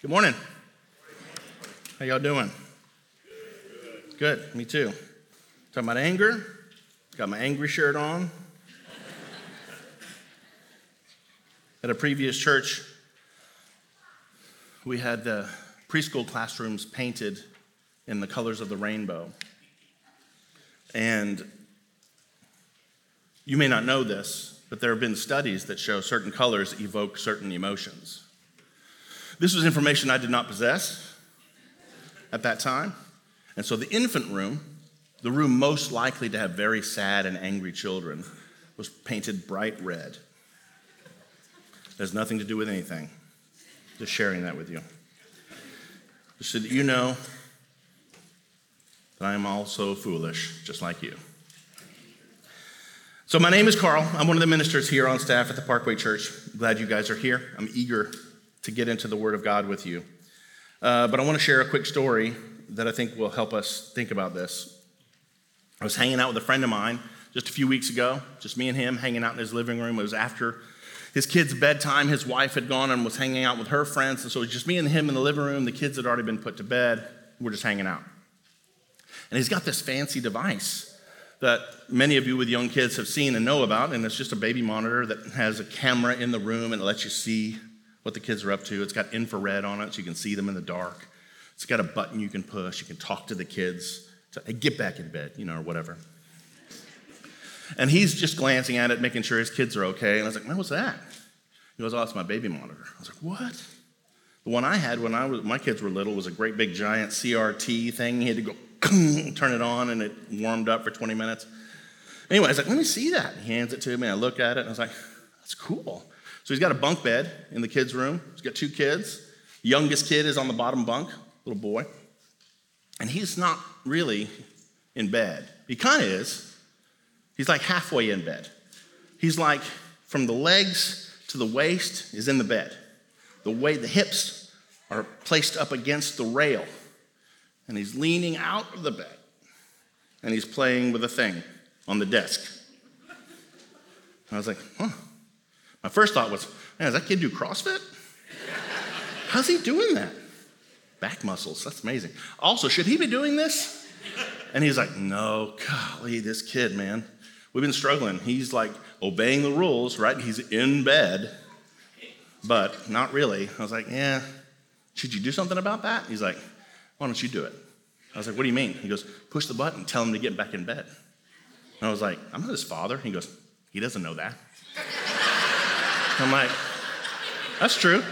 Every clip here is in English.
Good morning. How y'all doing? Good, me too. Talking about anger. Got my angry shirt on. At a previous church, we had the preschool classrooms painted in the colors of the rainbow. And you may not know this, but there have been studies that show certain colors evoke certain emotions. This was information I did not possess at that time. And so the infant room, the room most likely to have very sad and angry children, was painted bright red. It has nothing to do with anything. Just sharing that with you. Just so that you know that I am also foolish, just like you. So, my name is Carl. I'm one of the ministers here on staff at the Parkway Church. Glad you guys are here. I'm eager to get into the Word of God with you. Uh, but I want to share a quick story that I think will help us think about this. I was hanging out with a friend of mine just a few weeks ago, just me and him hanging out in his living room. It was after his kids' bedtime. His wife had gone and was hanging out with her friends. And so it was just me and him in the living room. The kids had already been put to bed. We're just hanging out. And he's got this fancy device that many of you with young kids have seen and know about. And it's just a baby monitor that has a camera in the room and it lets you see what the kids are up to. It's got infrared on it so you can see them in the dark. It's got a button you can push. You can talk to the kids. To, hey, get back in bed, you know, or whatever. And he's just glancing at it, making sure his kids are okay. And I was like, man, what's that? He goes, oh, it's my baby monitor. I was like, what? The one I had when I was, my kids were little was a great big giant CRT thing. He had to go turn it on and it warmed up for 20 minutes. Anyway, I was like, let me see that. He hands it to me. I look at it and I was like, that's cool. So he's got a bunk bed in the kids' room. He's got two kids. Youngest kid is on the bottom bunk, little boy. And he's not really in bed. He kind of is. He's like halfway in bed. He's like from the legs to the waist is in the bed. The way the hips are placed up against the rail. And he's leaning out of the bed. And he's playing with a thing on the desk. I was like, huh. My first thought was, man, does that kid do CrossFit? How's he doing that? Back muscles, that's amazing. Also, should he be doing this? And he's like, no, golly, this kid, man. We've been struggling. He's like obeying the rules, right? He's in bed, but not really. I was like, yeah, should you do something about that? He's like, why don't you do it? I was like, what do you mean? He goes, push the button, tell him to get back in bed. And I was like, I'm not his father. He goes, he doesn't know that. I'm like, that's true.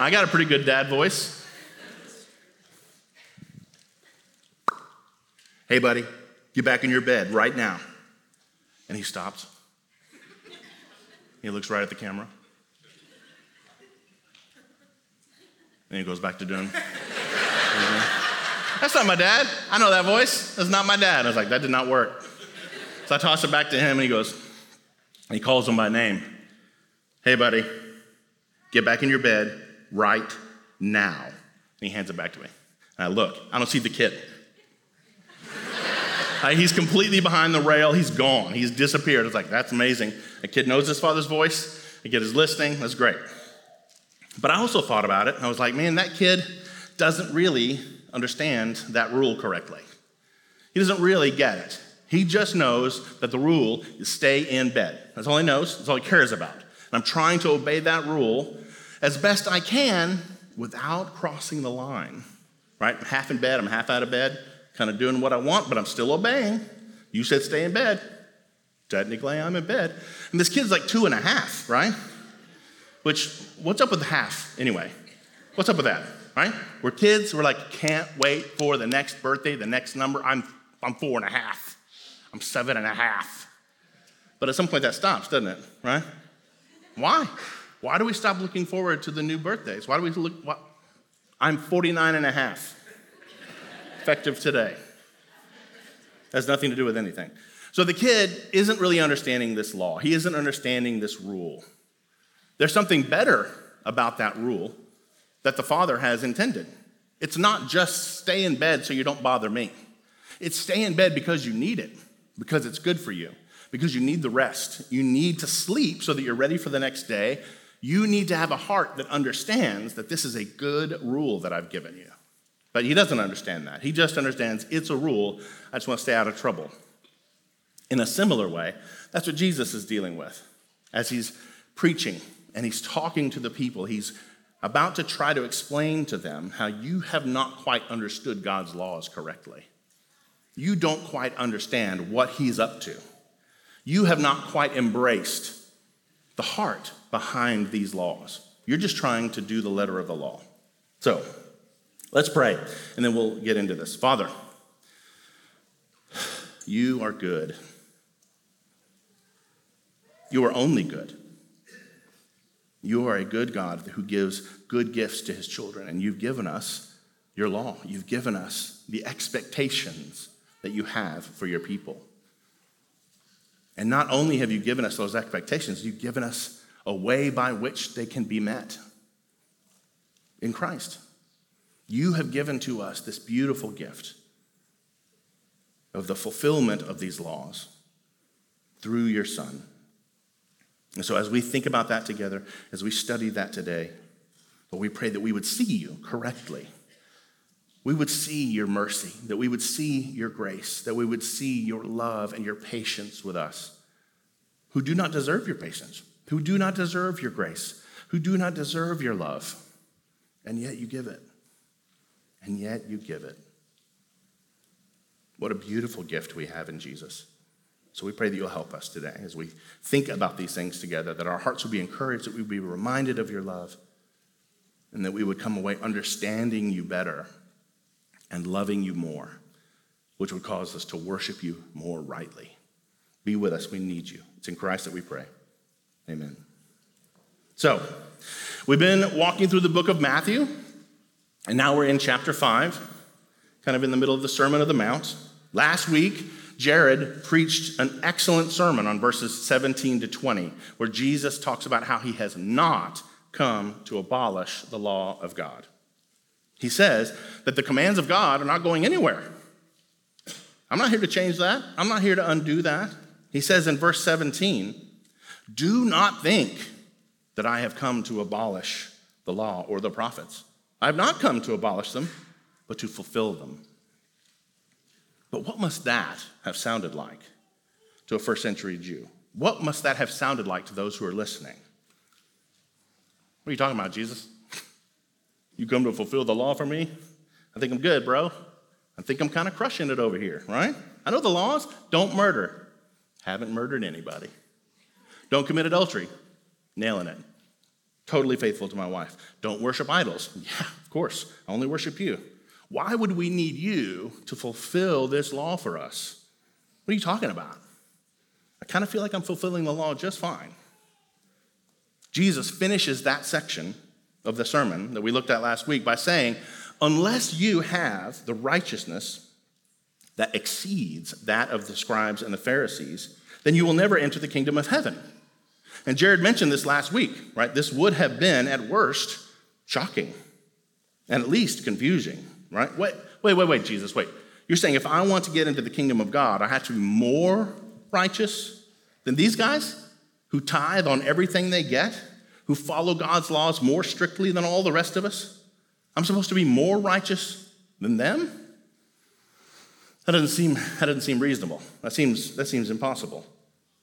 I got a pretty good dad voice. Hey, buddy, get back in your bed right now. And he stops. He looks right at the camera. And he goes back to doing. That's not my dad. I know that voice. That's not my dad. I was like, that did not work. So I toss it back to him, and he goes, and he calls him by name. Hey, buddy, get back in your bed right now. And he hands it back to me. And I look, I don't see the kid. he's completely behind the rail. He's gone. He's disappeared. It's like, that's amazing. A kid knows his father's voice. A kid is listening. That's great. But I also thought about it. And I was like, man, that kid doesn't really understand that rule correctly. He doesn't really get it. He just knows that the rule is stay in bed. That's all he knows. That's all he cares about. And I'm trying to obey that rule as best I can without crossing the line. Right? I'm half in bed, I'm half out of bed, kind of doing what I want, but I'm still obeying. You said stay in bed. Technically, I'm in bed. And this kid's like two and a half, right? Which, what's up with half anyway? What's up with that, right? We're kids, we're like, can't wait for the next birthday, the next number. I'm, I'm four and a half. I'm seven and a half. But at some point that stops, doesn't it, right? Why? Why do we stop looking forward to the new birthdays? Why do we look? What? I'm 49 and a half, effective today. Has nothing to do with anything. So the kid isn't really understanding this law. He isn't understanding this rule. There's something better about that rule that the father has intended. It's not just stay in bed so you don't bother me. It's stay in bed because you need it, because it's good for you because you need the rest. You need to sleep so that you're ready for the next day you need to have a heart that understands that this is a good rule that I've given you. But he doesn't understand that. He just understands it's a rule. I just want to stay out of trouble. In a similar way, that's what Jesus is dealing with as he's preaching and he's talking to the people. He's about to try to explain to them how you have not quite understood God's laws correctly. You don't quite understand what he's up to. You have not quite embraced the heart behind these laws. You're just trying to do the letter of the law. So, let's pray, and then we'll get into this. Father, you are good. You are only good. You are a good God who gives good gifts to his children, and you've given us your law. You've given us the expectations that you have for your people. And not only have you given us those expectations, you've given us a way by which they can be met in Christ. You have given to us this beautiful gift of the fulfillment of these laws through your Son. And so, as we think about that together, as we study that today, Lord, we pray that we would see you correctly. We would see your mercy, that we would see your grace, that we would see your love and your patience with us, who do not deserve your patience, who do not deserve your grace, who do not deserve your love, and yet you give it. And yet you give it. What a beautiful gift we have in Jesus. So we pray that you'll help us today as we think about these things together, that our hearts will be encouraged, that we would be reminded of your love, and that we would come away understanding you better and loving you more, which would cause us to worship you more rightly. Be with us. We need you. It's in Christ that we pray. Amen. So, we've been walking through the book of Matthew, and now we're in chapter 5, kind of in the middle of the Sermon of the Mount. Last week, Jared preached an excellent sermon on verses 17 to 20, where Jesus talks about how he has not come to abolish the law of God. He says that the commands of God are not going anywhere. I'm not here to change that, I'm not here to undo that. He says in verse 17, Do not think that I have come to abolish the law or the prophets. I have not come to abolish them, but to fulfill them. But what must that have sounded like to a first century Jew? What must that have sounded like to those who are listening? What are you talking about, Jesus? You come to fulfill the law for me? I think I'm good, bro. I think I'm kind of crushing it over here, right? I know the laws. Don't murder. Haven't murdered anybody. Don't commit adultery. Nailing it. Totally faithful to my wife. Don't worship idols. Yeah, of course. I only worship you. Why would we need you to fulfill this law for us? What are you talking about? I kind of feel like I'm fulfilling the law just fine. Jesus finishes that section of the sermon that we looked at last week by saying, Unless you have the righteousness that exceeds that of the scribes and the Pharisees, then you will never enter the kingdom of heaven. And Jared mentioned this last week, right? This would have been, at worst, shocking and at least confusing right? Wait, wait, wait, wait, Jesus, wait. You're saying if I want to get into the kingdom of God, I have to be more righteous than these guys who tithe on everything they get, who follow God's laws more strictly than all the rest of us? I'm supposed to be more righteous than them? That doesn't seem, that doesn't seem reasonable. That seems, that seems impossible.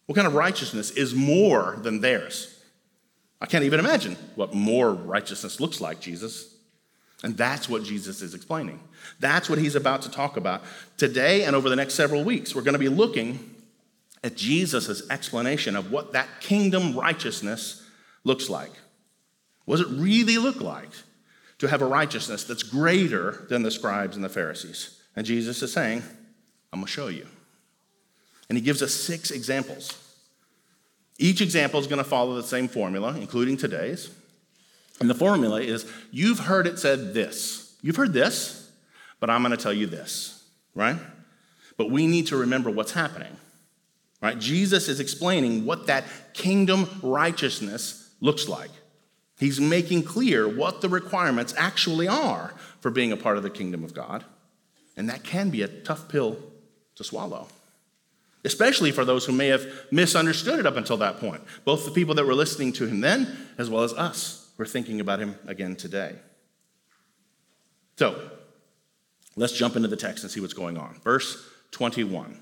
What kind of righteousness is more than theirs? I can't even imagine what more righteousness looks like, Jesus. And that's what Jesus is explaining. That's what he's about to talk about. Today and over the next several weeks, we're going to be looking at Jesus' explanation of what that kingdom righteousness looks like. What does it really look like to have a righteousness that's greater than the scribes and the Pharisees? And Jesus is saying, I'm going to show you. And he gives us six examples. Each example is going to follow the same formula, including today's. And the formula is you've heard it said this. You've heard this, but I'm going to tell you this, right? But we need to remember what's happening, right? Jesus is explaining what that kingdom righteousness looks like. He's making clear what the requirements actually are for being a part of the kingdom of God. And that can be a tough pill to swallow. especially for those who may have misunderstood it up until that point, both the people that were listening to him then as well as us who are thinking about him again today. So, let's jump into the text and see what's going on. Verse 21.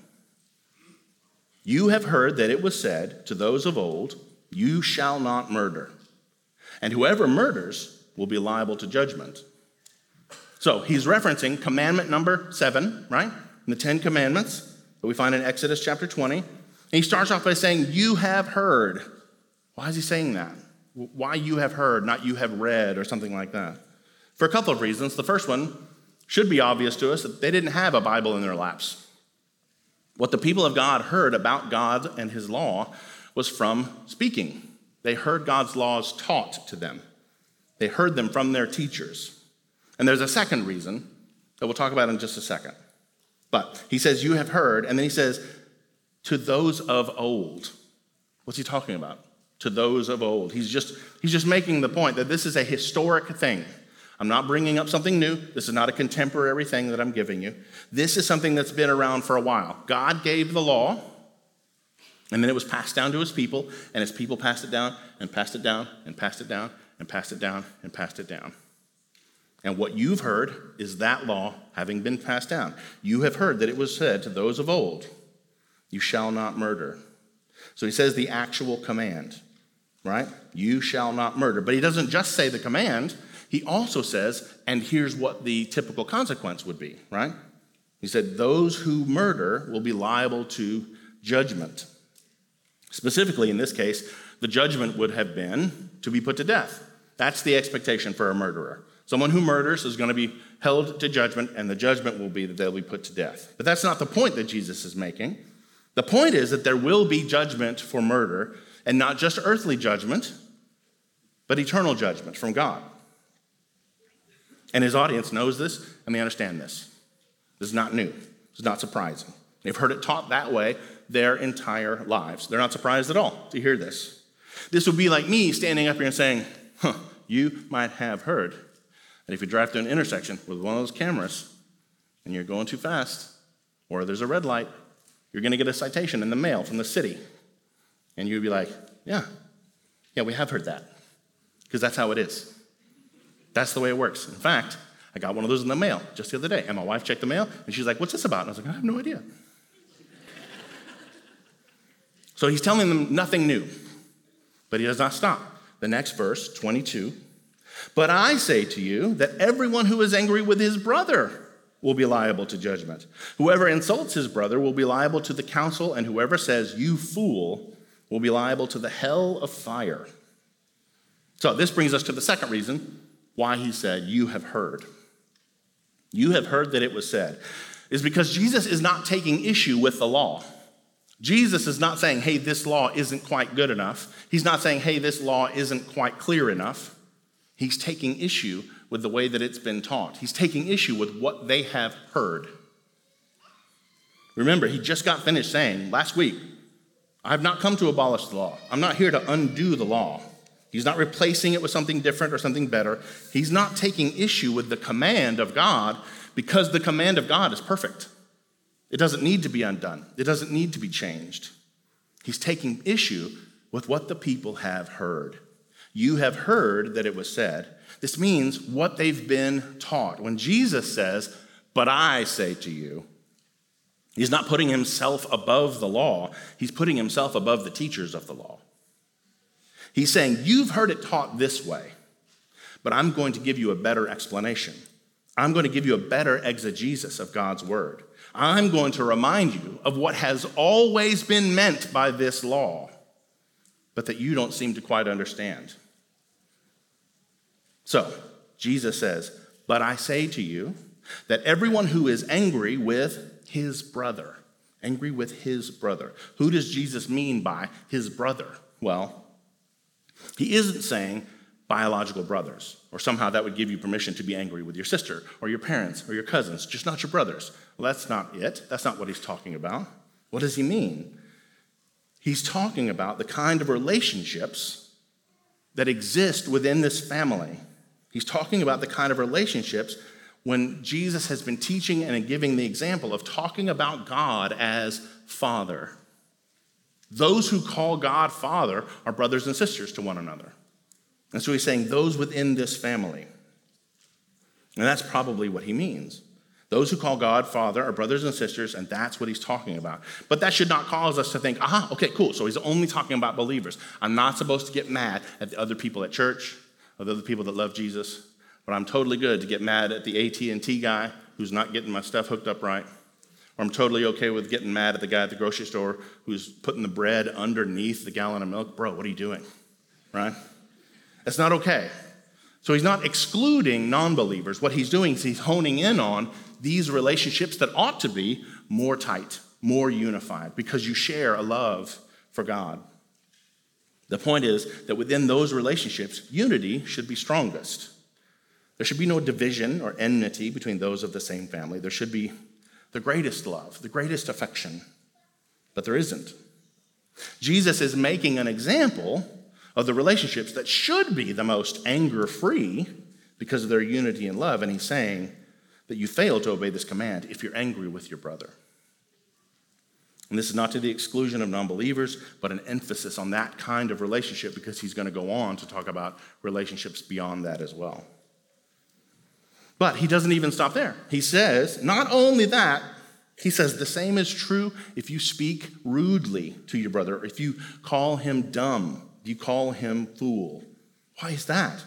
You have heard that it was said to those of old, You shall not murder, and whoever murders will be liable to judgment. So he's referencing commandment number seven, right? In the Ten Commandments that we find in Exodus chapter 20. And he starts off by saying, You have heard. Why is he saying that? Why you have heard, not you have read, or something like that? For a couple of reasons. The first one should be obvious to us that they didn't have a Bible in their laps. What the people of God heard about God and his law was from speaking. They heard God's laws taught to them, they heard them from their teachers. And there's a second reason that we'll talk about in just a second. But he says, You have heard, and then he says, To those of old. What's he talking about? To those of old. He's just, he's just making the point that this is a historic thing. I'm not bringing up something new. This is not a contemporary thing that I'm giving you. This is something that's been around for a while. God gave the law, and then it was passed down to his people, and his people passed it down, and passed it down, and passed it down, and passed it down, and passed it down. And what you've heard is that law having been passed down. You have heard that it was said to those of old, You shall not murder. So he says the actual command, right? You shall not murder. But he doesn't just say the command, he also says, and here's what the typical consequence would be, right? He said, Those who murder will be liable to judgment. Specifically, in this case, the judgment would have been to be put to death. That's the expectation for a murderer. Someone who murders is going to be held to judgment, and the judgment will be that they'll be put to death. But that's not the point that Jesus is making. The point is that there will be judgment for murder, and not just earthly judgment, but eternal judgment from God. And his audience knows this, and they understand this. This is not new, it's not surprising. They've heard it taught that way their entire lives. They're not surprised at all to hear this. This would be like me standing up here and saying, huh, you might have heard and if you drive through an intersection with one of those cameras and you're going too fast, or there's a red light, you're going to get a citation in the mail from the city. And you'd be like, yeah, yeah, we have heard that. Because that's how it is. That's the way it works. In fact, I got one of those in the mail just the other day. And my wife checked the mail and she's like, what's this about? And I was like, I have no idea. So he's telling them nothing new. But he does not stop. The next verse, 22, but I say to you that everyone who is angry with his brother will be liable to judgment. Whoever insults his brother will be liable to the council, and whoever says, You fool, will be liable to the hell of fire. So, this brings us to the second reason why he said, You have heard. You have heard that it was said, is because Jesus is not taking issue with the law. Jesus is not saying, Hey, this law isn't quite good enough. He's not saying, Hey, this law isn't quite clear enough. He's taking issue with the way that it's been taught. He's taking issue with what they have heard. Remember, he just got finished saying last week, I have not come to abolish the law. I'm not here to undo the law. He's not replacing it with something different or something better. He's not taking issue with the command of God because the command of God is perfect. It doesn't need to be undone, it doesn't need to be changed. He's taking issue with what the people have heard. You have heard that it was said. This means what they've been taught. When Jesus says, But I say to you, he's not putting himself above the law, he's putting himself above the teachers of the law. He's saying, You've heard it taught this way, but I'm going to give you a better explanation. I'm going to give you a better exegesis of God's word. I'm going to remind you of what has always been meant by this law but that you don't seem to quite understand. So, Jesus says, But I say to you that everyone who is angry with his brother, angry with his brother, who does Jesus mean by his brother? Well, he isn't saying biological brothers, or somehow that would give you permission to be angry with your sister, or your parents, or your cousins, just not your brothers. Well, that's not it. That's not what he's talking about. What does he mean? He's talking about the kind of relationships that exist within this family. He's talking about the kind of relationships when Jesus has been teaching and giving the example of talking about God as Father. Those who call God Father are brothers and sisters to one another. And so he's saying those within this family. And that's probably what he means. Those who call God Father are brothers and sisters, and that's what he's talking about. But that should not cause us to think, aha, okay, cool. So he's only talking about believers. I'm not supposed to get mad at the other people at church or the other people that love Jesus, but I'm totally good to get mad at the AT&T guy who's not getting my stuff hooked up right. Or I'm totally okay with getting mad at the guy at the grocery store who's putting the bread underneath the gallon of milk. Bro, what are you doing? Right? That's not okay. So he's not excluding non believers. What he's doing is he's honing in on these relationships that ought to be more tight, more unified, because you share a love for God. The point is that within those relationships, unity should be strongest. There should be no division or enmity between those of the same family. There should be the greatest love, the greatest affection, but there isn't. Jesus is making an example of the relationships that should be the most anger free because of their unity and love, and he's saying, that you fail to obey this command if you're angry with your brother. And this is not to the exclusion of non believers, but an emphasis on that kind of relationship because he's going to go on to talk about relationships beyond that as well. But he doesn't even stop there. He says, not only that, he says, the same is true if you speak rudely to your brother, if you call him dumb, you call him fool. Why is that?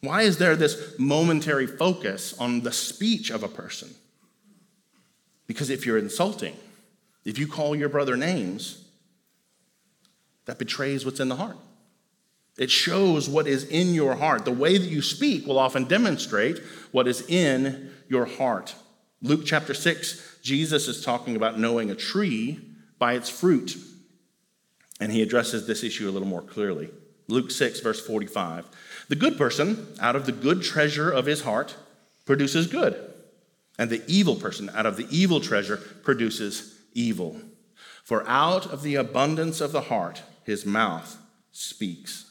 Why is there this momentary focus on the speech of a person? Because if you're insulting, if you call your brother names, that betrays what's in the heart. It shows what is in your heart. The way that you speak will often demonstrate what is in your heart. Luke chapter 6, Jesus is talking about knowing a tree by its fruit. And he addresses this issue a little more clearly. Luke 6, verse 45. The good person, out of the good treasure of his heart, produces good. And the evil person, out of the evil treasure, produces evil. For out of the abundance of the heart, his mouth speaks.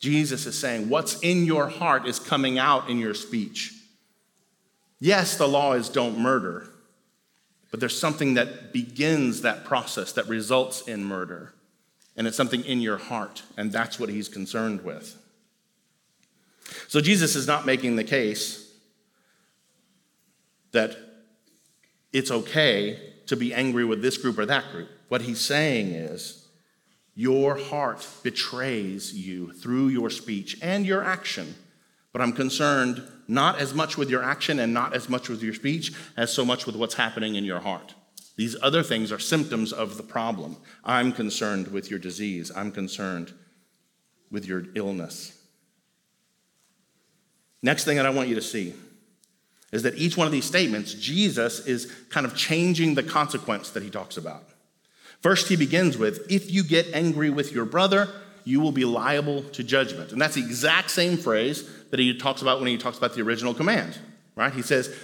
Jesus is saying, What's in your heart is coming out in your speech. Yes, the law is don't murder, but there's something that begins that process that results in murder and it's something in your heart, and that's what he's concerned with. So Jesus is not making the case that it's okay to be angry with this group or that group. What he's saying is, your heart betrays you through your speech and your action. But I'm concerned not as much with your action and not as much with your speech as so much with what's happening in your heart. These other things are symptoms of the problem. I'm concerned with your disease. I'm concerned with your illness. Next thing that I want you to see is that each one of these statements, Jesus is kind of changing the consequence that he talks about. First, he begins with, If you get angry with your brother, you will be liable to judgment. And that's the exact same phrase that he talks about when he talks about the original command, right? He says,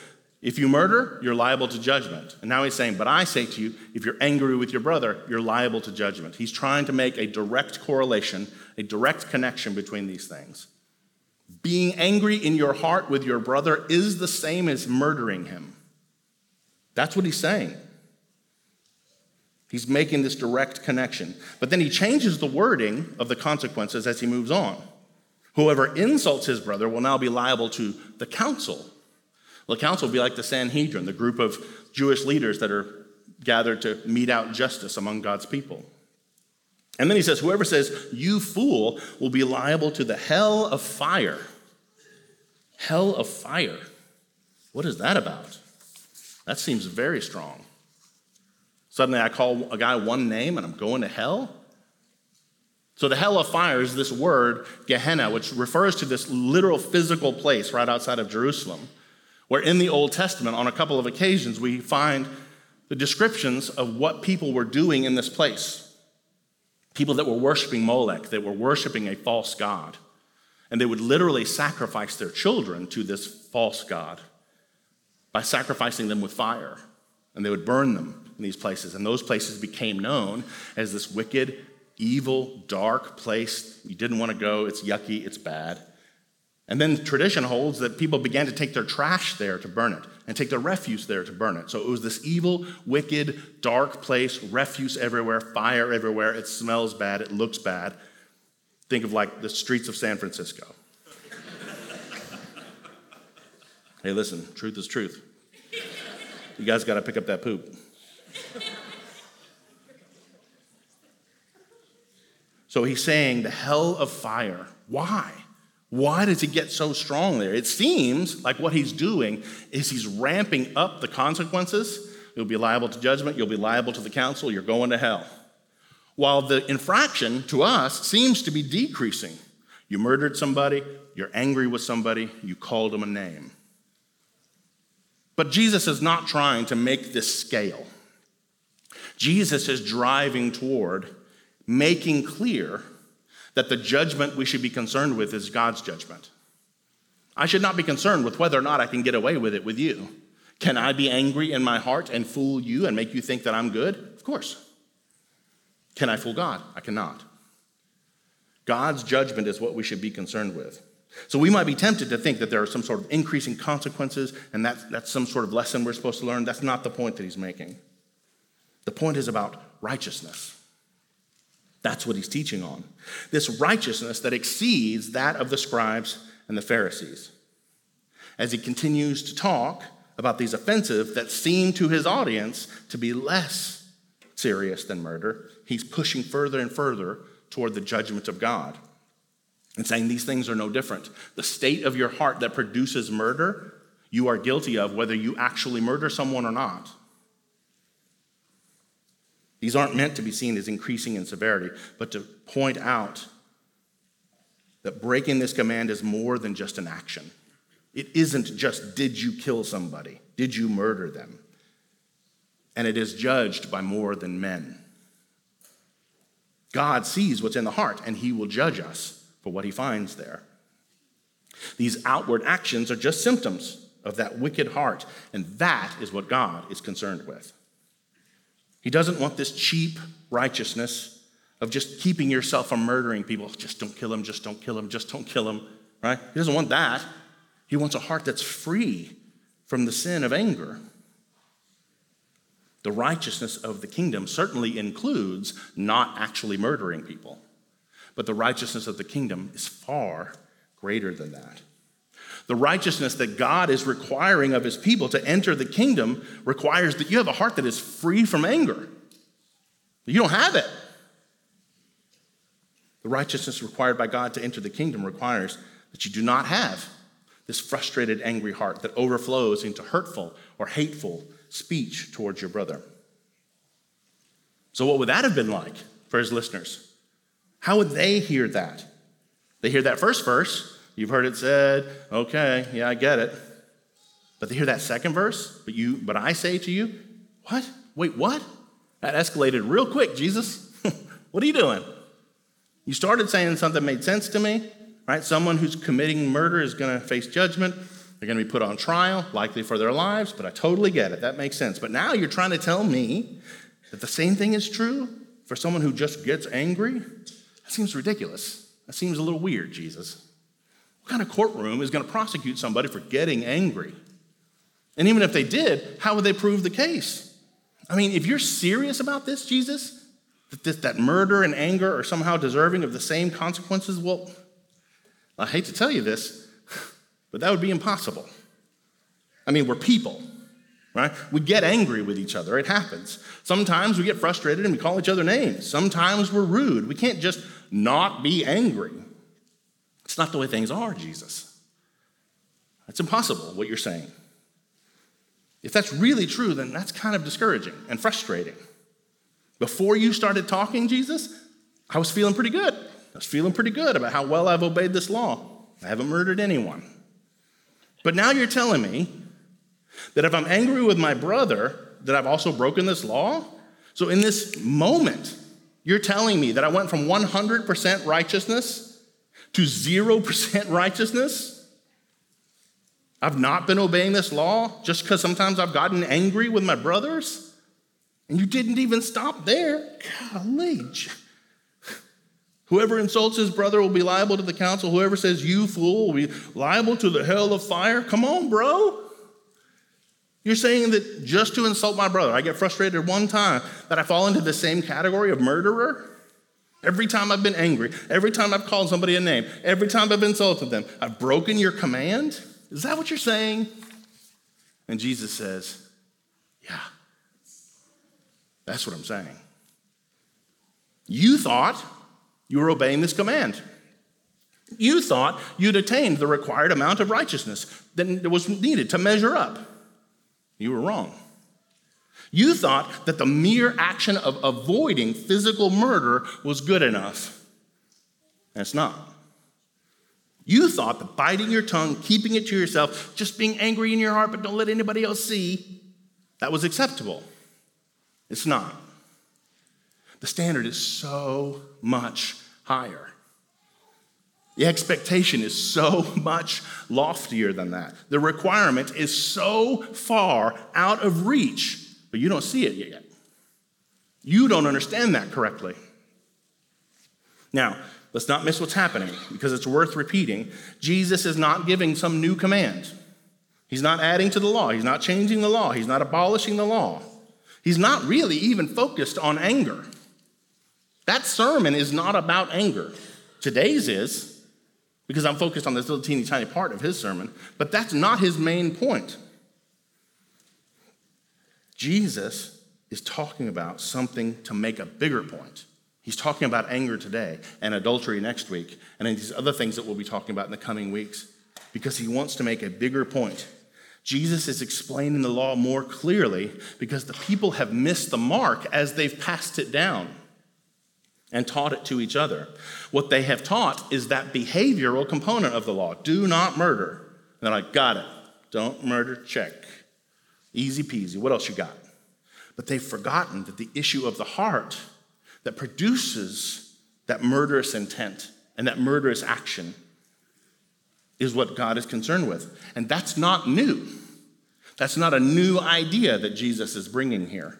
if you murder, you're liable to judgment. And now he's saying, But I say to you, if you're angry with your brother, you're liable to judgment. He's trying to make a direct correlation, a direct connection between these things. Being angry in your heart with your brother is the same as murdering him. That's what he's saying. He's making this direct connection. But then he changes the wording of the consequences as he moves on. Whoever insults his brother will now be liable to the council the council will be like the Sanhedrin, the group of Jewish leaders that are gathered to mete out justice among God's people. And then he says, Whoever says, You fool, will be liable to the hell of fire. Hell of fire. What is that about? That seems very strong. Suddenly I call a guy one name and I'm going to hell? So, the hell of fire is this word, Gehenna, which refers to this literal physical place right outside of Jerusalem where in the Old Testament, on a couple of occasions, we find the descriptions of what people were doing in this place. People that were worshiping Molech, that were worshiping a false god. And they would literally sacrifice their children to this false god by sacrificing them with fire. And they would burn them in these places. And those places became known as this wicked, evil, dark place. You didn't want to go. It's yucky, it's bad. And then tradition holds that people began to take their trash there to burn it and take their refuse there to burn it. So it was this evil, wicked, dark place, refuse everywhere, fire everywhere. It smells bad, it looks bad. Think of like the streets of San Francisco. hey, listen, truth is truth. You guys got to pick up that poop. So he's saying the hell of fire. Why? Why does he get so strong there? It seems like what he's doing is he's ramping up the consequences. You'll be liable to judgment, you'll be liable to the council, you're going to hell. While the infraction to us seems to be decreasing. You murdered somebody, you're angry with somebody, you called them a name. But Jesus is not trying to make this scale. Jesus is driving toward making clear that the judgment we should be concerned with is God's judgment. I should not be concerned with whether or not I can get away with it with you. Can I be angry in my heart and fool you and make you think that I'm good? Of course. Can I fool God? I cannot. God's judgment is what we should be concerned with. So we might be tempted to think that there are some sort of increasing consequences and that's, that's some sort of lesson we're supposed to learn. That's not the point that he's making. The point is about righteousness. That's what he's teaching on. This righteousness that exceeds that of the scribes and the Pharisees. As he continues to talk about these offenses that seem to his audience to be less serious than murder, he's pushing further and further toward the judgment of God and saying these things are no different. The state of your heart that produces murder, you are guilty of whether you actually murder someone or not. These aren't meant to be seen as increasing in severity, but to point out that breaking this command is more than just an action. It isn't just, did you kill somebody? Did you murder them? And it is judged by more than men. God sees what's in the heart, and he will judge us for what he finds there. These outward actions are just symptoms of that wicked heart, and that is what God is concerned with. He doesn't want this cheap righteousness of just keeping yourself from murdering people. Just don't kill him, just don't kill him, just don't kill him, right? He doesn't want that. He wants a heart that's free from the sin of anger. The righteousness of the kingdom certainly includes not actually murdering people, but the righteousness of the kingdom is far greater than that. The righteousness that God is requiring of his people to enter the kingdom requires that you have a heart that is free from anger. You don't have it. The righteousness required by God to enter the kingdom requires that you do not have this frustrated, angry heart that overflows into hurtful or hateful speech towards your brother. So, what would that have been like for his listeners? How would they hear that? They hear that first verse You've heard it said, okay, yeah, I get it. But they hear that second verse, but you but I say to you, what? Wait, what? That escalated real quick, Jesus. what are you doing? You started saying something made sense to me, right? Someone who's committing murder is going to face judgment. They're going to be put on trial, likely for their lives, but I totally get it. That makes sense. But now you're trying to tell me that the same thing is true for someone who just gets angry? That seems ridiculous. That seems a little weird, Jesus. What kind of courtroom is going to prosecute somebody for getting angry? And even if they did, how would they prove the case? I mean, if you're serious about this, Jesus, that, this, that murder and anger are somehow deserving of the same consequences, well, I hate to tell you this, but that would be impossible. I mean, we're people, right? We get angry with each other. It happens. Sometimes we get frustrated and we call each other names. Sometimes we're rude. We can't just not be angry. It's not the way things are, Jesus. It's impossible what you're saying. If that's really true, then that's kind of discouraging and frustrating. Before you started talking, Jesus, I was feeling pretty good. I was feeling pretty good about how well I've obeyed this law. I haven't murdered anyone. But now you're telling me that if I'm angry with my brother, that I've also broken this law? So in this moment, you're telling me that I went from 100% righteousness to 0% righteousness? I've not been obeying this law just because sometimes I've gotten angry with my brothers? And you didn't even stop there. Golly. Whoever insults his brother will be liable to the council. Whoever says, You fool, will be liable to the hell of fire. Come on, bro. You're saying that just to insult my brother, I get frustrated one time, that I fall into the same category of murderer? Every time I've been angry, every time I've called somebody a name, every time I've insulted them, I've broken your command? Is that what you're saying? And Jesus says, Yeah, that's what I'm saying. You thought you were obeying this command. You thought you'd attained the required amount of righteousness that was needed to measure up. You were wrong. You thought that the mere action of avoiding physical murder was good enough. It's not. You thought that biting your tongue, keeping it to yourself, just being angry in your heart, but don't let anybody else see, that was acceptable. It's not. The standard is so much higher. The expectation is so much loftier than that. The requirement is so far out of reach, but you don't see it yet. You don't understand that correctly. Now, let's not miss what's happening because it's worth repeating. Jesus is not giving some new command. He's not adding to the law. He's not changing the law. He's not abolishing the law. He's not really even focused on anger. That sermon is not about anger. Today's is, because I'm focused on this little teeny tiny part of his sermon, but that's not his main point. Jesus is talking about something to make a bigger point. He's talking about anger today and adultery next week, and these other things that we'll be talking about in the coming weeks, because he wants to make a bigger point. Jesus is explaining the law more clearly because the people have missed the mark as they've passed it down and taught it to each other. What they have taught is that behavioral component of the law do not murder. And they're like, got it. Don't murder, check. Easy peasy. What else you got? But they've forgotten that the issue of the heart that produces that murderous intent and that murderous action is what God is concerned with. And that's not new. That's not a new idea that Jesus is bringing here.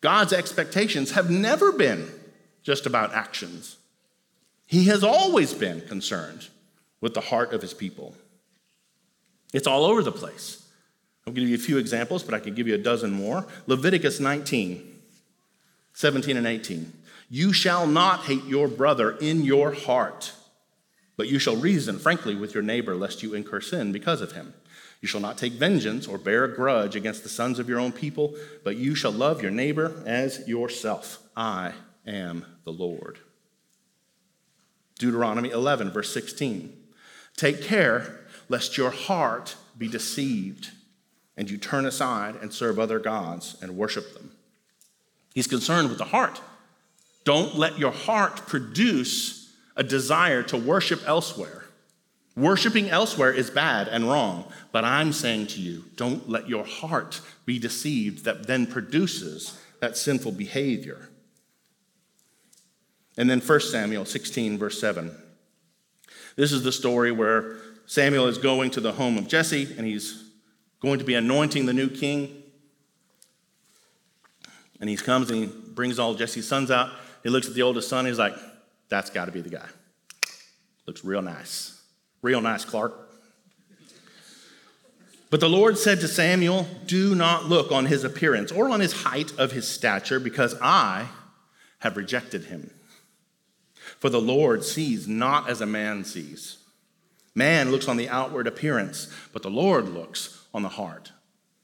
God's expectations have never been just about actions. He has always been concerned with the heart of his people. It's all over the place. I'll give you a few examples, but I could give you a dozen more. Leviticus 19, 17 and 18. You shall not hate your brother in your heart, but you shall reason frankly with your neighbor, lest you incur sin because of him. You shall not take vengeance or bear a grudge against the sons of your own people, but you shall love your neighbor as yourself. I am the Lord. Deuteronomy 11, verse 16. Take care lest your heart be deceived and you turn aside and serve other gods and worship them. He's concerned with the heart. Don't let your heart produce a desire to worship elsewhere. Worshipping elsewhere is bad and wrong, but I'm saying to you, don't let your heart be deceived that then produces that sinful behavior. And then 1 Samuel 16, verse 7. This is the story where Samuel is going to the home of Jesse and he's going to be anointing the new king. And he comes and he brings all Jesse's sons out. He looks at the oldest son. He's like, that's got to be the guy. Looks real nice. Real nice, Clark. But the Lord said to Samuel, Do not look on his appearance or on his height of his stature, because I have rejected him. For the Lord sees not as a man sees. Man looks on the outward appearance, but the Lord looks on the heart.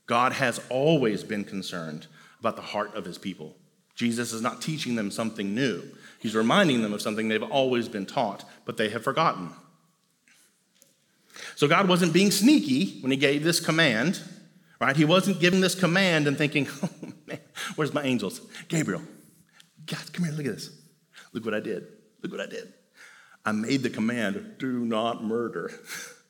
God has always been concerned about the heart of his people. Jesus is not teaching them something new. He's reminding them of something they've always been taught, but they have forgotten. So God wasn't being sneaky when he gave this command, right? He wasn't giving this command and thinking, oh man, where's my angels? Gabriel, God, come here, look at this. Look what I did. Look what I did. I made the command, do not murder.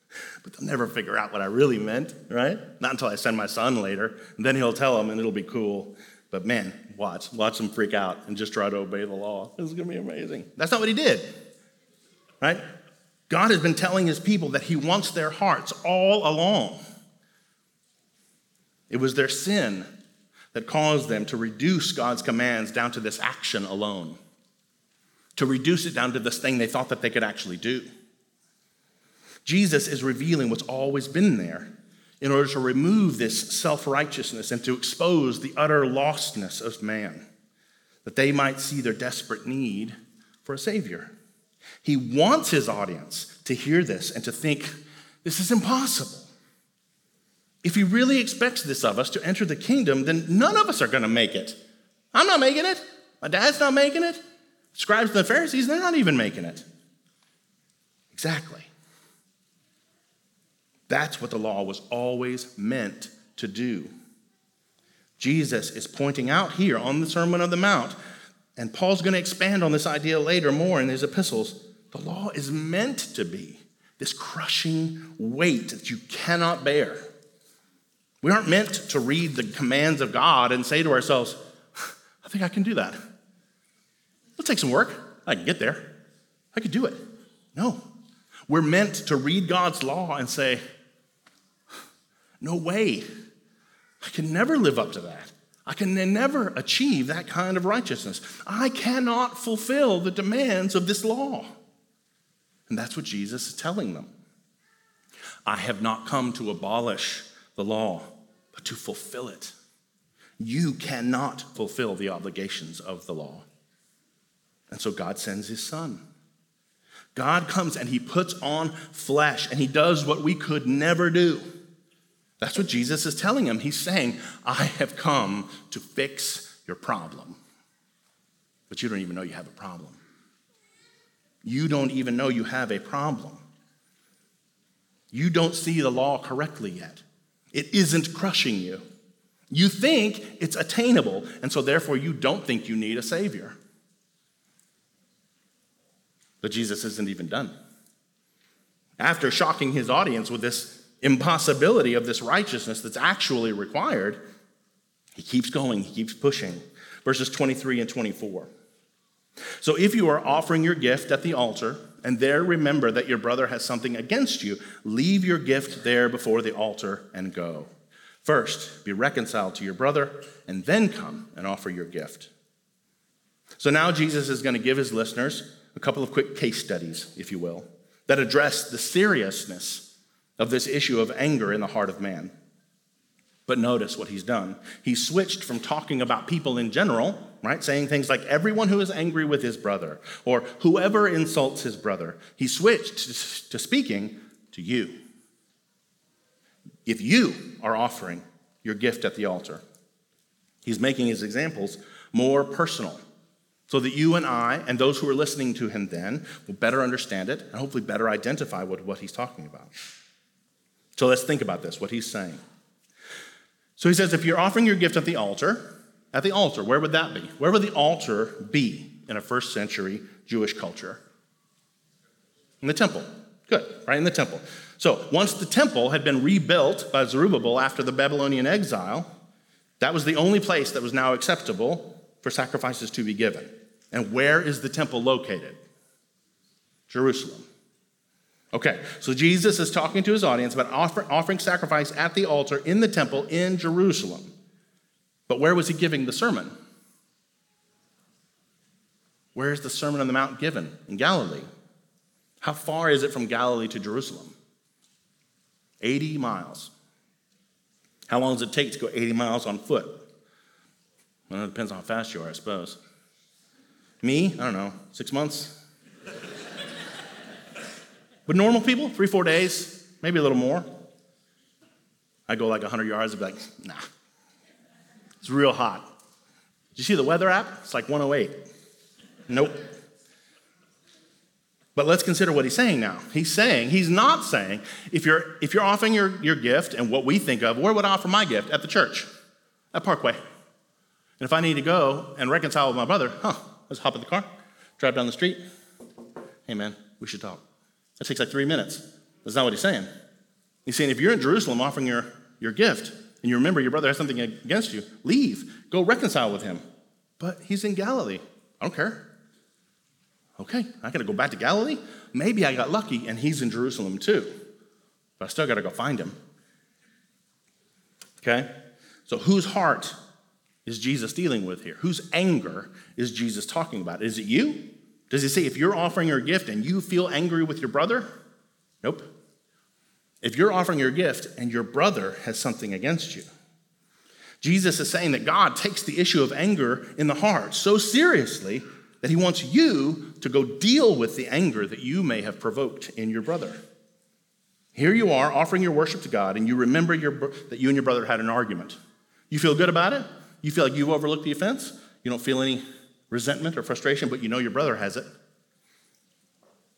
but they'll never figure out what I really meant, right? Not until I send my son later. And then he'll tell them and it'll be cool. But man, watch, watch them freak out and just try to obey the law. This is going to be amazing. That's not what he did, right? God has been telling his people that he wants their hearts all along. It was their sin that caused them to reduce God's commands down to this action alone. to reduce it down to this thing they thought that they could actually do. Jesus is revealing what's always been there in order to remove this self righteousness and to expose the utter lostness of man, that they might see their desperate need for a Savior. He wants his audience to hear this and to think, this is impossible. If he really expects this of us to enter the kingdom, then none of us are going to make it. I'm not making it. My dad's not making it. Scribes and the Pharisees, they're not even making it. Exactly. That's what the law was always meant to do. Jesus is pointing out here on the Sermon on the Mount, and Paul's going to expand on this idea later more in his epistles. The law is meant to be this crushing weight that you cannot bear. We aren't meant to read the commands of God and say to ourselves, I think I can do that. It'll take some work. I can get there. I could do it. No. We're meant to read God's law and say, no way. I can never live up to that. I can never achieve that kind of righteousness. I cannot fulfill the demands of this law. And that's what Jesus is telling them. I have not come to abolish the law, but to fulfill it. You cannot fulfill the obligations of the law. And so God sends his son. God comes and he puts on flesh and he does what we could never do. That's what Jesus is telling him. He's saying, I have come to fix your problem. But you don't even know you have a problem. You don't even know you have a problem. You don't see the law correctly yet. It isn't crushing you. You think it's attainable, and so therefore you don't think you need a Savior. But Jesus isn't even done. After shocking his audience with this impossibility of this righteousness that's actually required, he keeps going, he keeps pushing. Verses 23 and 24. So if you are offering your gift at the altar, and there remember that your brother has something against you, leave your gift there before the altar and go. First, be reconciled to your brother, and then come and offer your gift. So now Jesus is going to give his listeners a couple of quick case studies, if you will, that address the seriousness of this issue of anger in the heart of man. But notice what he's done. He switched from talking about people in general, right, saying things like everyone who is angry with his brother or whoever insults his brother. He switched to speaking to you. If you are offering your gift at the altar, he's making his examples more personal so that you and I and those who are listening to him then will better understand it and hopefully better identify what, what he's talking about. So let's think about this, what he's saying. So he says, if you're offering your gift at the altar, at the altar, where would that be? Where would the altar be in a first century Jewish culture? In the temple. Good, right? In the temple. So once the temple had been rebuilt by Zerubbabel after the Babylonian exile, that was the only place that was now acceptable for sacrifices to be given. And where is the temple located? Jerusalem. Okay, so Jesus is talking to his audience about offer, offering sacrifice at the altar in the temple in Jerusalem. But where was he giving the sermon? Where is the Sermon on the Mount given? In Galilee. How far is it from Galilee to Jerusalem? 80 miles. How long does it take to go 80 miles on foot? Well, it depends on how fast you are, I suppose. Me, I don't know, six months? But normal people, three, four days, maybe a little more. I go like 100 yards and be like, nah. It's real hot. Did you see the weather app? It's like 108. Nope. But let's consider what he's saying now. He's saying, he's not saying, if you're, if you're offering your, your gift and what we think of, where would I offer my gift? At the church, at Parkway. And if I need to go and reconcile with my brother, huh, let's hop in the car, drive down the street. Hey man, we should talk. That takes like three minutes. That's not what he's saying. He's saying if you're in Jerusalem offering your, your gift and you remember your brother has something against you, leave. Go reconcile with him. But he's in Galilee. I don't care. Okay, I gotta go back to Galilee? Maybe I got lucky and he's in Jerusalem too. But I still gotta go find him. Okay? So whose heart is Jesus dealing with here? Whose anger is Jesus talking about? Is it you? Does he say if you're offering your gift and you feel angry with your brother? Nope. If you're offering your gift and your brother has something against you, Jesus is saying that God takes the issue of anger in the heart so seriously that he wants you to go deal with the anger that you may have provoked in your brother. Here you are offering your worship to God, and you remember your, that you and your brother had an argument. You feel good about it? You feel like you've overlooked the offense? You don't feel any resentment or frustration, but you know your brother has it.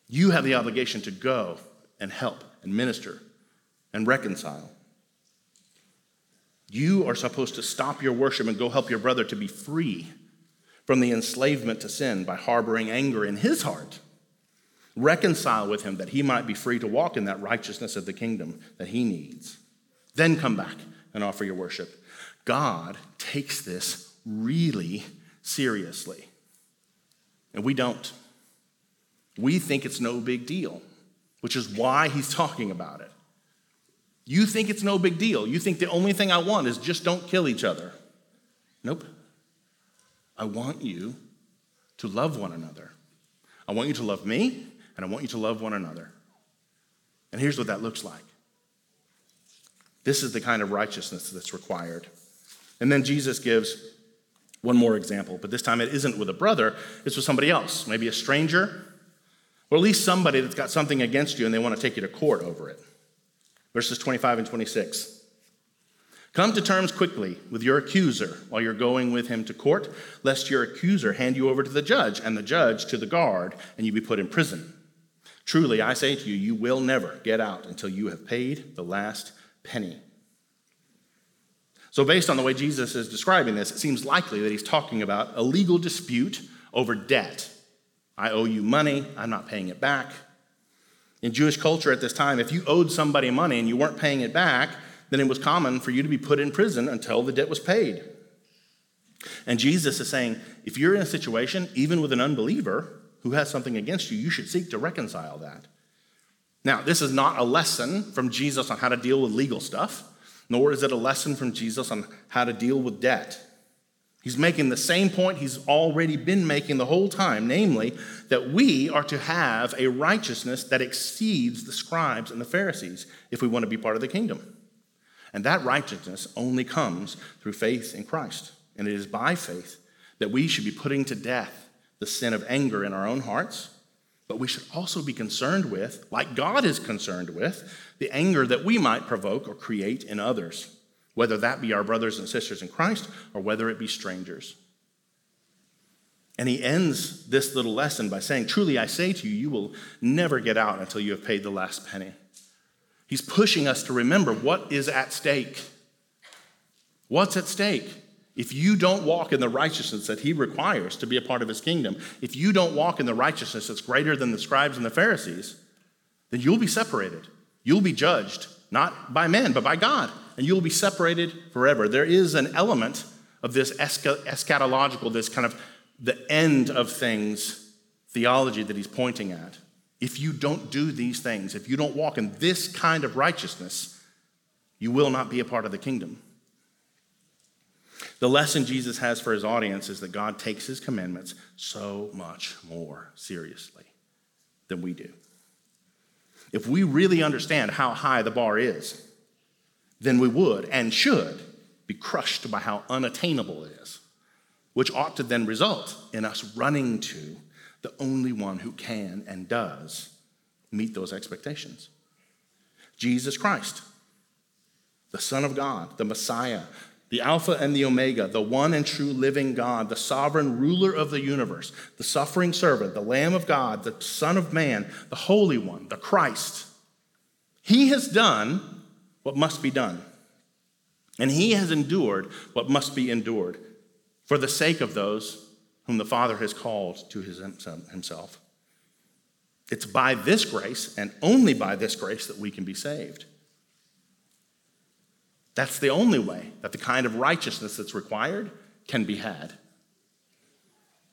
You have the obligation to go and help and minister and reconcile. You are supposed to stop your worship and go help your brother to be free from the enslavement to sin by harboring anger in his heart. Reconcile with him that he might be free to walk in that righteousness of the kingdom that he needs. Then come back and offer your worship. God takes this really seriously, and we don't. We think it's no big deal, which is why he's talking about it. You think it's no big deal. You think the only thing I want is just don't kill each other. Nope. I want you to love one another. I want you to love me, and I want you to love one another. And here's what that looks like this is the kind of righteousness that's required. And then Jesus gives one more example, but this time it isn't with a brother, it's with somebody else, maybe a stranger, or at least somebody that's got something against you and they want to take you to court over it. Verses 25 and 26. Come to terms quickly with your accuser while you're going with him to court, lest your accuser hand you over to the judge, and the judge to the guard, and you be put in prison. Truly, I say to you, you will never get out until you have paid the last penny. So, based on the way Jesus is describing this, it seems likely that he's talking about a legal dispute over debt. I owe you money, I'm not paying it back. In Jewish culture at this time, if you owed somebody money and you weren't paying it back, then it was common for you to be put in prison until the debt was paid. And Jesus is saying, if you're in a situation, even with an unbeliever who has something against you, you should seek to reconcile that. Now, this is not a lesson from Jesus on how to deal with legal stuff, nor is it a lesson from Jesus on how to deal with debt. He's making the same point he's already been making the whole time, namely, that we are to have a righteousness that exceeds the scribes and the Pharisees if we want to be part of the kingdom. And that righteousness only comes through faith in Christ. And it is by faith that we should be putting to death the sin of anger in our own hearts, but we should also be concerned with, like God is concerned with, the anger that we might provoke or create in others, whether that be our brothers and sisters in Christ or whether it be strangers. And he ends this little lesson by saying, Truly I say to you, you will never get out until you have paid the last penny. He's pushing us to remember what is at stake. What's at stake? If you don't walk in the righteousness that he requires to be a part of his kingdom, if you don't walk in the righteousness that's greater than the scribes and the Pharisees, then you'll be separated. You'll be judged, not by men, but by God, and you'll be separated forever. There is an element of this eschatological, this kind of the end of things theology that he's pointing at. If you don't do these things, if you don't walk in this kind of righteousness, you will not be a part of the kingdom. The lesson Jesus has for his audience is that God takes his commandments so much more seriously than we do. If we really understand how high the bar is, then we would and should be crushed by how unattainable it is, which ought to then result in us running to the only one who can and does meet those expectations Jesus Christ, the Son of God, the Messiah, the Alpha and the Omega, the one and true living God, the sovereign ruler of the universe, the suffering servant, the Lamb of God, the Son of Man, the Holy One, the Christ. He has done what must be done, and he has endured what must be endured for the sake of those whom the Father has called to himself. It's by this grace and only by this grace that we can be saved. That's the only way that the kind of righteousness that's required can be had.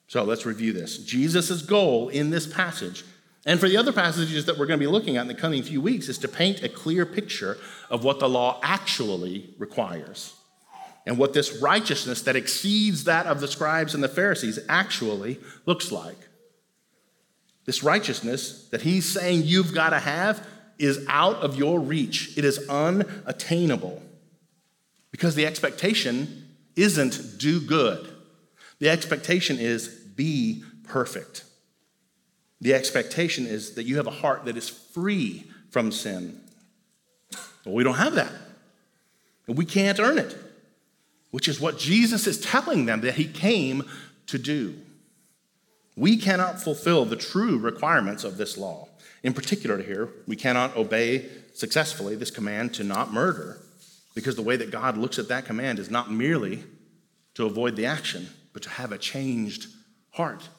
So let's review this. Jesus' goal in this passage, and for the other passages that we're going to be looking at in the coming few weeks, is to paint a clear picture of what the law actually requires and what this righteousness that exceeds that of the scribes and the Pharisees actually looks like. This righteousness that he's saying you've got to have is out of your reach, it is unattainable. Because the expectation isn't do good, the expectation is be perfect. The expectation is that you have a heart that is free from sin. Well, we don't have that. And we can't earn it, which is what Jesus is telling them that he came to do. We cannot fulfill the true requirements of this law. In particular, here, we cannot obey successfully this command to not murder because the way that God looks at that command is not merely to avoid the action, but to have a changed heart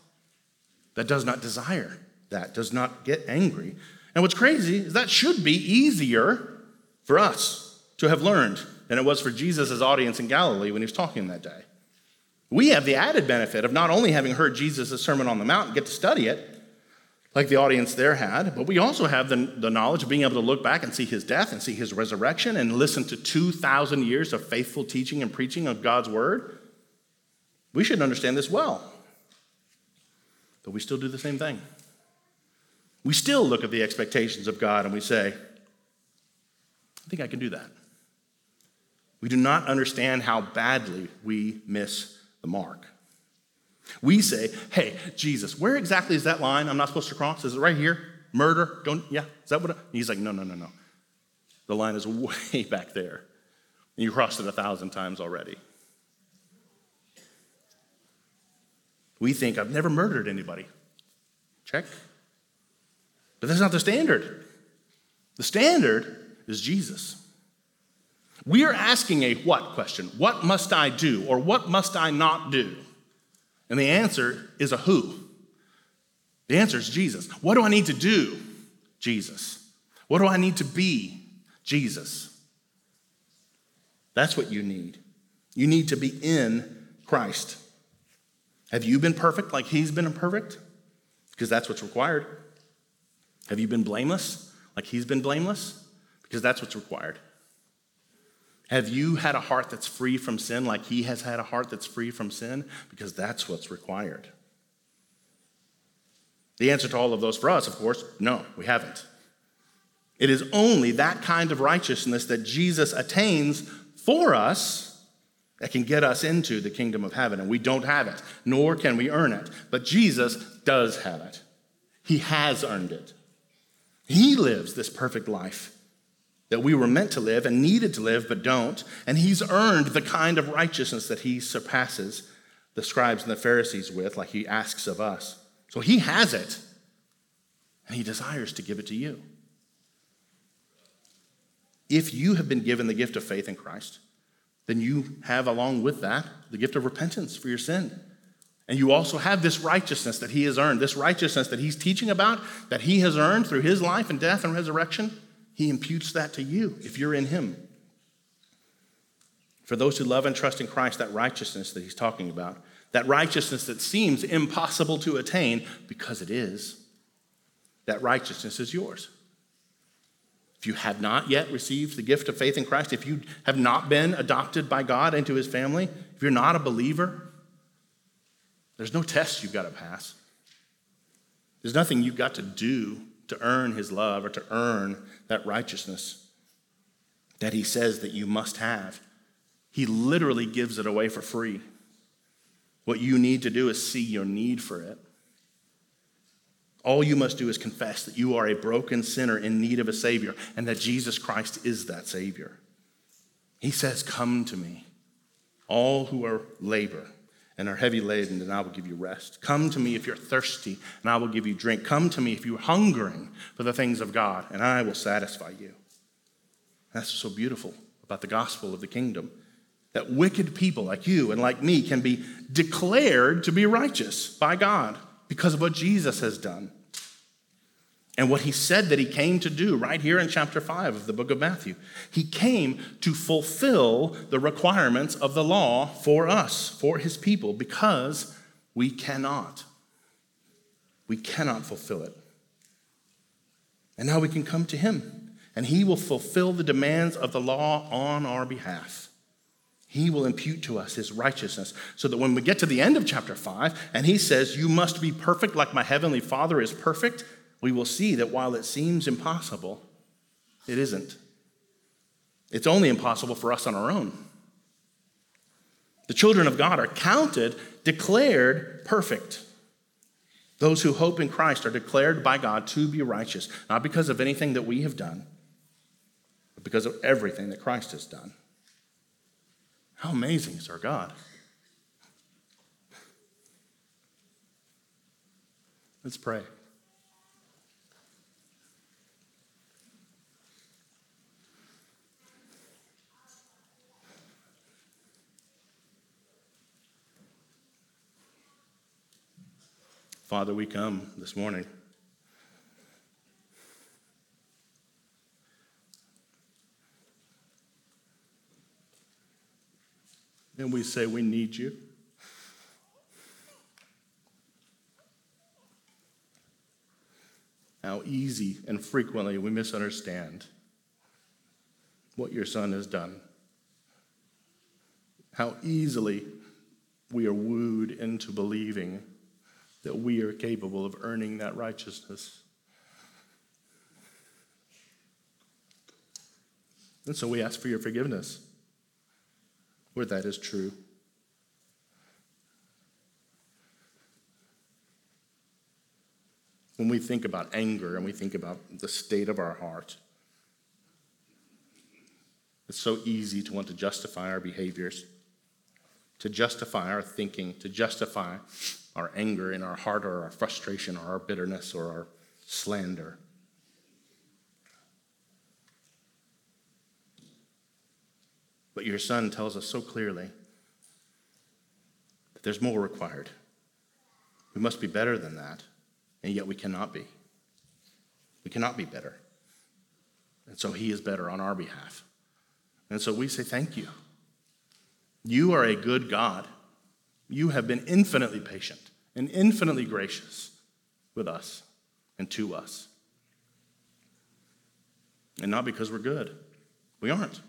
that does not desire that, does not get angry. And what's crazy is that should be easier for us to have learned than it was for Jesus' audience in Galilee when he was talking that day. We have the added benefit of not only having heard Jesus' Sermon on the Mount and get to study it, like the audience there had, but we also have the, the knowledge of being able to look back and see his death and see his resurrection and listen to 2,000 years of faithful teaching and preaching of God's word. We should understand this well. But we still do the same thing. We still look at the expectations of God and we say, I think I can do that. We do not understand how badly we miss the mark. We say, hey, Jesus, where exactly is that line I'm not supposed to cross? Is it right here? Murder? Don't, yeah, is that what? I, he's like, no, no, no, no. The line is way back there. And you crossed it a thousand times already. We think, I've never murdered anybody. Check. But that's not the standard. The standard is Jesus. We are asking a what question? What must I do or what must I not do? And the answer is a who. The answer is Jesus. What do I need to do? Jesus. What do I need to be? Jesus. That's what you need. You need to be in Christ. Have you been perfect like he's been perfect? Because that's what's required. Have you been blameless like he's been blameless? Because that's what's required. Have you had a heart that's free from sin like he has had a heart that's free from sin? Because that's what's required. The answer to all of those for us, of course, no, we haven't. It is only that kind of righteousness that Jesus attains for us that can get us into the kingdom of heaven. And we don't have it, nor can we earn it. But Jesus does have it. He has earned it. He lives this perfect life that we were meant to live and needed to live but don't. And he's earned the kind of righteousness that he surpasses the scribes and the Pharisees with, like he asks of us. So he has it, and he desires to give it to you. If you have been given the gift of faith in Christ, then you have, along with that, the gift of repentance for your sin. And you also have this righteousness that he has earned, this righteousness that he's teaching about, that he has earned through his life and death and resurrection. He imputes that to you if you're in Him. For those who love and trust in Christ, that righteousness that He's talking about, that righteousness that seems impossible to attain because it is, that righteousness is yours. If you have not yet received the gift of faith in Christ, if you have not been adopted by God into His family, if you're not a believer, there's no test you've got to pass. There's nothing you've got to do to earn his love or to earn that righteousness that he says that you must have. He literally gives it away for free. What you need to do is see your need for it. All you must do is confess that you are a broken sinner in need of a Savior and that Jesus Christ is that Savior. He says, Come to me, all who are labor and are heavy laden, and I will give you rest. Come to me if you're thirsty, and I will give you drink. Come to me if you're hungering for the things of God, and I will satisfy you. That's so beautiful about the gospel of the kingdom. That wicked people like you and like me can be declared to be righteous by God because of what Jesus has done and what he said that he came to do right here in chapter 5 of the book of Matthew. He came to fulfill the requirements of the law for us, for his people, because we cannot. We cannot fulfill it. And now we can come to him, and he will fulfill the demands of the law on our behalf. He will impute to us his righteousness, so that when we get to the end of chapter 5 and he says, You must be perfect like my heavenly Father is perfect, we will see that while it seems impossible, it isn't. It's only impossible for us on our own. The children of God are counted, declared perfect. Those who hope in Christ are declared by God to be righteous, not because of anything that we have done, but because of everything that Christ has done. How amazing is our God! Let's pray. Father, we come this morning. And we say, We need you. How easy and frequently we misunderstand what your Son has done. How easily we are wooed into believing that we are capable of earning that righteousness. And so we ask for your forgiveness where that is true. When we think about anger and we think about the state of our heart, it's so easy to want to justify our behaviors, to justify our thinking, to justify our anger in our heart or our frustration or our bitterness or our slander. But your son tells us so clearly that there's more required. We must be better than that, and yet we cannot be. We cannot be better. And so he is better on our behalf. And so we say, Thank you. You are a good God. You have been infinitely patient and infinitely gracious with us and to us. And not because we're good. We aren't.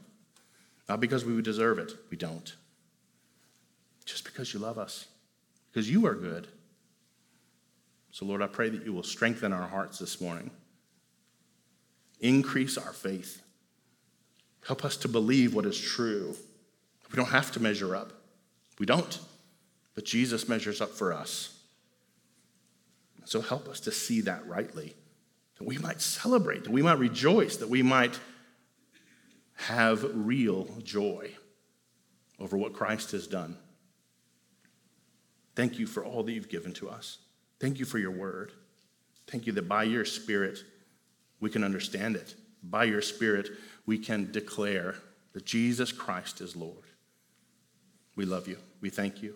Not because we would deserve it. We don't. Just because you love us, because you are good. So, Lord, I pray that you will strengthen our hearts this morning, increase our faith, help us to believe what is true. We don't have to measure up. We don't. But Jesus measures up for us. So help us to see that rightly, that we might celebrate, that we might rejoice, that we might have real joy over what Christ has done. Thank you for all that you've given to us. Thank you for your word. Thank you that by your Spirit we can understand it. By your Spirit we can declare that Jesus Christ is Lord. We love you. We thank you.